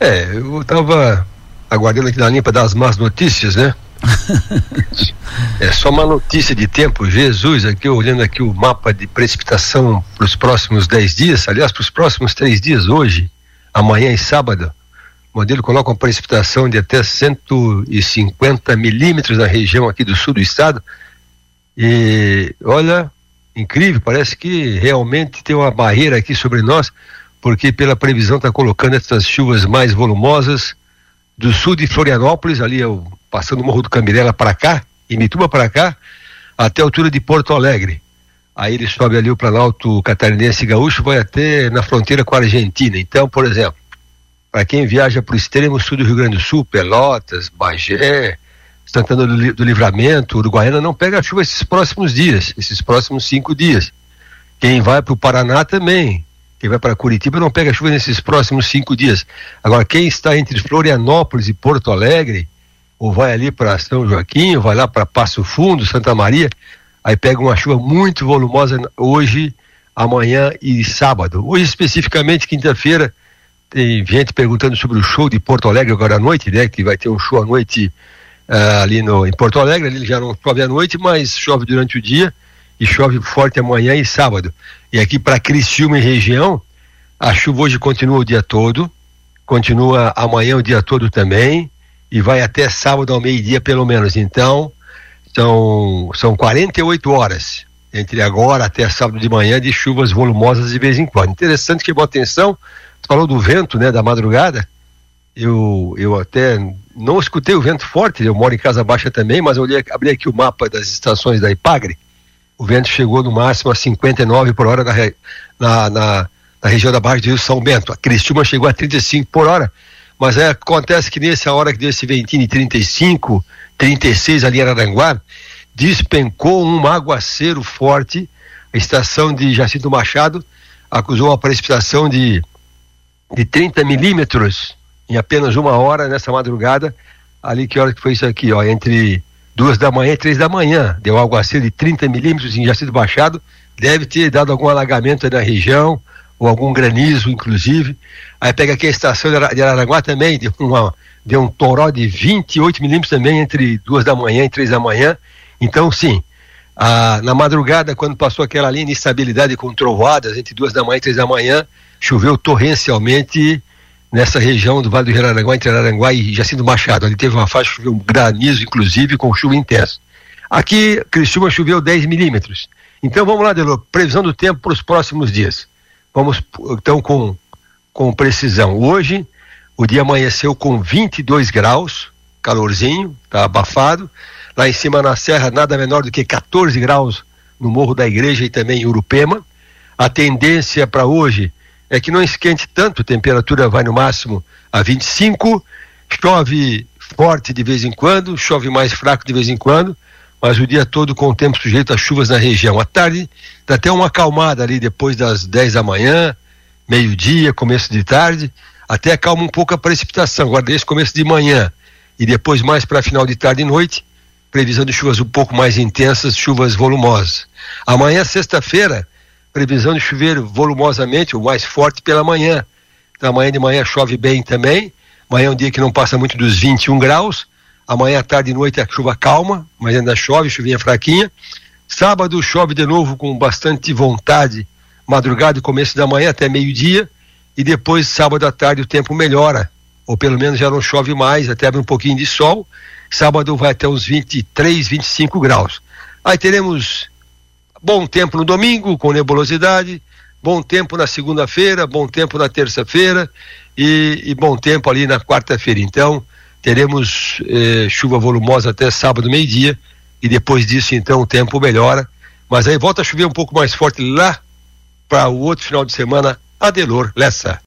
É, eu estava aguardando aqui na linha para dar as más notícias, né? é só uma notícia de tempo. Jesus, aqui olhando aqui o mapa de precipitação para os próximos 10 dias, aliás, para os próximos três dias, hoje, amanhã e sábado. O modelo coloca uma precipitação de até 150 milímetros na região aqui do sul do estado. E olha, incrível, parece que realmente tem uma barreira aqui sobre nós, porque pela previsão está colocando essas chuvas mais volumosas do sul de Florianópolis, ali eu, passando o Morro do Cambirela para cá, e Mituba para cá, até a altura de Porto Alegre. Aí ele sobe ali o Planalto Catarinense Gaúcho, vai até na fronteira com a Argentina. Então, por exemplo, para quem viaja para o extremo sul do Rio Grande do Sul, Pelotas, Bagé, Santana do, do Livramento, Uruguaiana, não pega chuva esses próximos dias, esses próximos cinco dias. Quem vai para o Paraná também, quem vai para Curitiba não pega chuva nesses próximos cinco dias. Agora, quem está entre Florianópolis e Porto Alegre, ou vai ali para São Joaquim, ou vai lá para Passo Fundo, Santa Maria, aí pega uma chuva muito volumosa hoje, amanhã e sábado. Hoje, especificamente, quinta-feira, tem gente perguntando sobre o show de Porto Alegre agora à noite, né? Que vai ter um show à noite uh, ali no, em Porto Alegre, ali já não chove à noite, mas chove durante o dia e chove forte amanhã e sábado. E aqui para Criciúma e região, a chuva hoje continua o dia todo, continua amanhã o dia todo também, e vai até sábado ao meio-dia pelo menos. Então, são, são 48 horas entre agora até sábado de manhã de chuvas volumosas de vez em quando. Interessante que boa atenção, falou do vento, né, da madrugada. Eu, eu até não escutei o vento forte, eu moro em Casa Baixa também, mas eu olhei, abri aqui o mapa das estações da Ipagre o vento chegou no máximo a 59 por hora na, na, na, na região da Barra de Rio São Bento. A Cristina chegou a 35 por hora, mas é, acontece que nessa hora que deu esse ventinho de 35, 36 ali em Araranguá, despencou um aguaceiro forte. A estação de Jacinto Machado acusou uma precipitação de, de 30 milímetros em apenas uma hora nessa madrugada. Ali, que hora que foi isso aqui, ó? Entre duas da manhã e três da manhã. Deu aguaceiro de 30 milímetros em Jacinto Baixado. Deve ter dado algum alagamento na região, ou algum granizo, inclusive. Aí pega aqui a estação de Araranguá também, deu, uma, deu um toró de 28 milímetros também entre duas da manhã e três da manhã. Então, sim, na madrugada, quando passou aquela linha de instabilidade com trovoadas entre duas da manhã e três da manhã, choveu torrencialmente nessa região do Vale do Jararanguá, entre Araranguá e Jacinto Machado. Ali teve uma faixa, choveu um granizo, inclusive, com chuva intensa. Aqui, Criciúma choveu 10 milímetros. Então vamos lá, Delor, previsão do tempo para os próximos dias. Vamos então com, com precisão. Hoje, o dia amanheceu com 22 graus, calorzinho, tá abafado. Lá em cima na serra, nada menor do que 14 graus no Morro da Igreja e também em Urupema. A tendência para hoje é que não esquente tanto, a temperatura vai no máximo a 25, chove forte de vez em quando, chove mais fraco de vez em quando, mas o dia todo com o tempo sujeito a chuvas na região. À tarde dá até uma acalmada ali depois das 10 da manhã, meio-dia, começo de tarde, até acalma um pouco a precipitação. Agora, desde começo de manhã e depois mais para final de tarde e noite, previsão de chuvas um pouco mais intensas, chuvas volumosas. Amanhã, sexta-feira, previsão de chover volumosamente, o mais forte pela manhã. Então, amanhã de manhã chove bem também. Amanhã é um dia que não passa muito dos 21 graus. Amanhã, tarde e noite, a chuva calma, mas ainda chove, chuvinha fraquinha. Sábado chove de novo com bastante vontade, madrugada e começo da manhã até meio-dia. E depois, sábado à tarde, o tempo melhora. Ou pelo menos já não chove mais, até abre um pouquinho de sol. Sábado vai até uns 23, 25 graus. Aí teremos Bom tempo no domingo, com nebulosidade, bom tempo na segunda-feira, bom tempo na terça-feira e, e, bom tempo ali na quarta-feira. Então, teremos eh, chuva volumosa até sábado, meio-dia, e depois disso, então, o tempo melhora. Mas aí volta a chover um pouco mais forte lá para o outro final de semana, Adelor Lessa.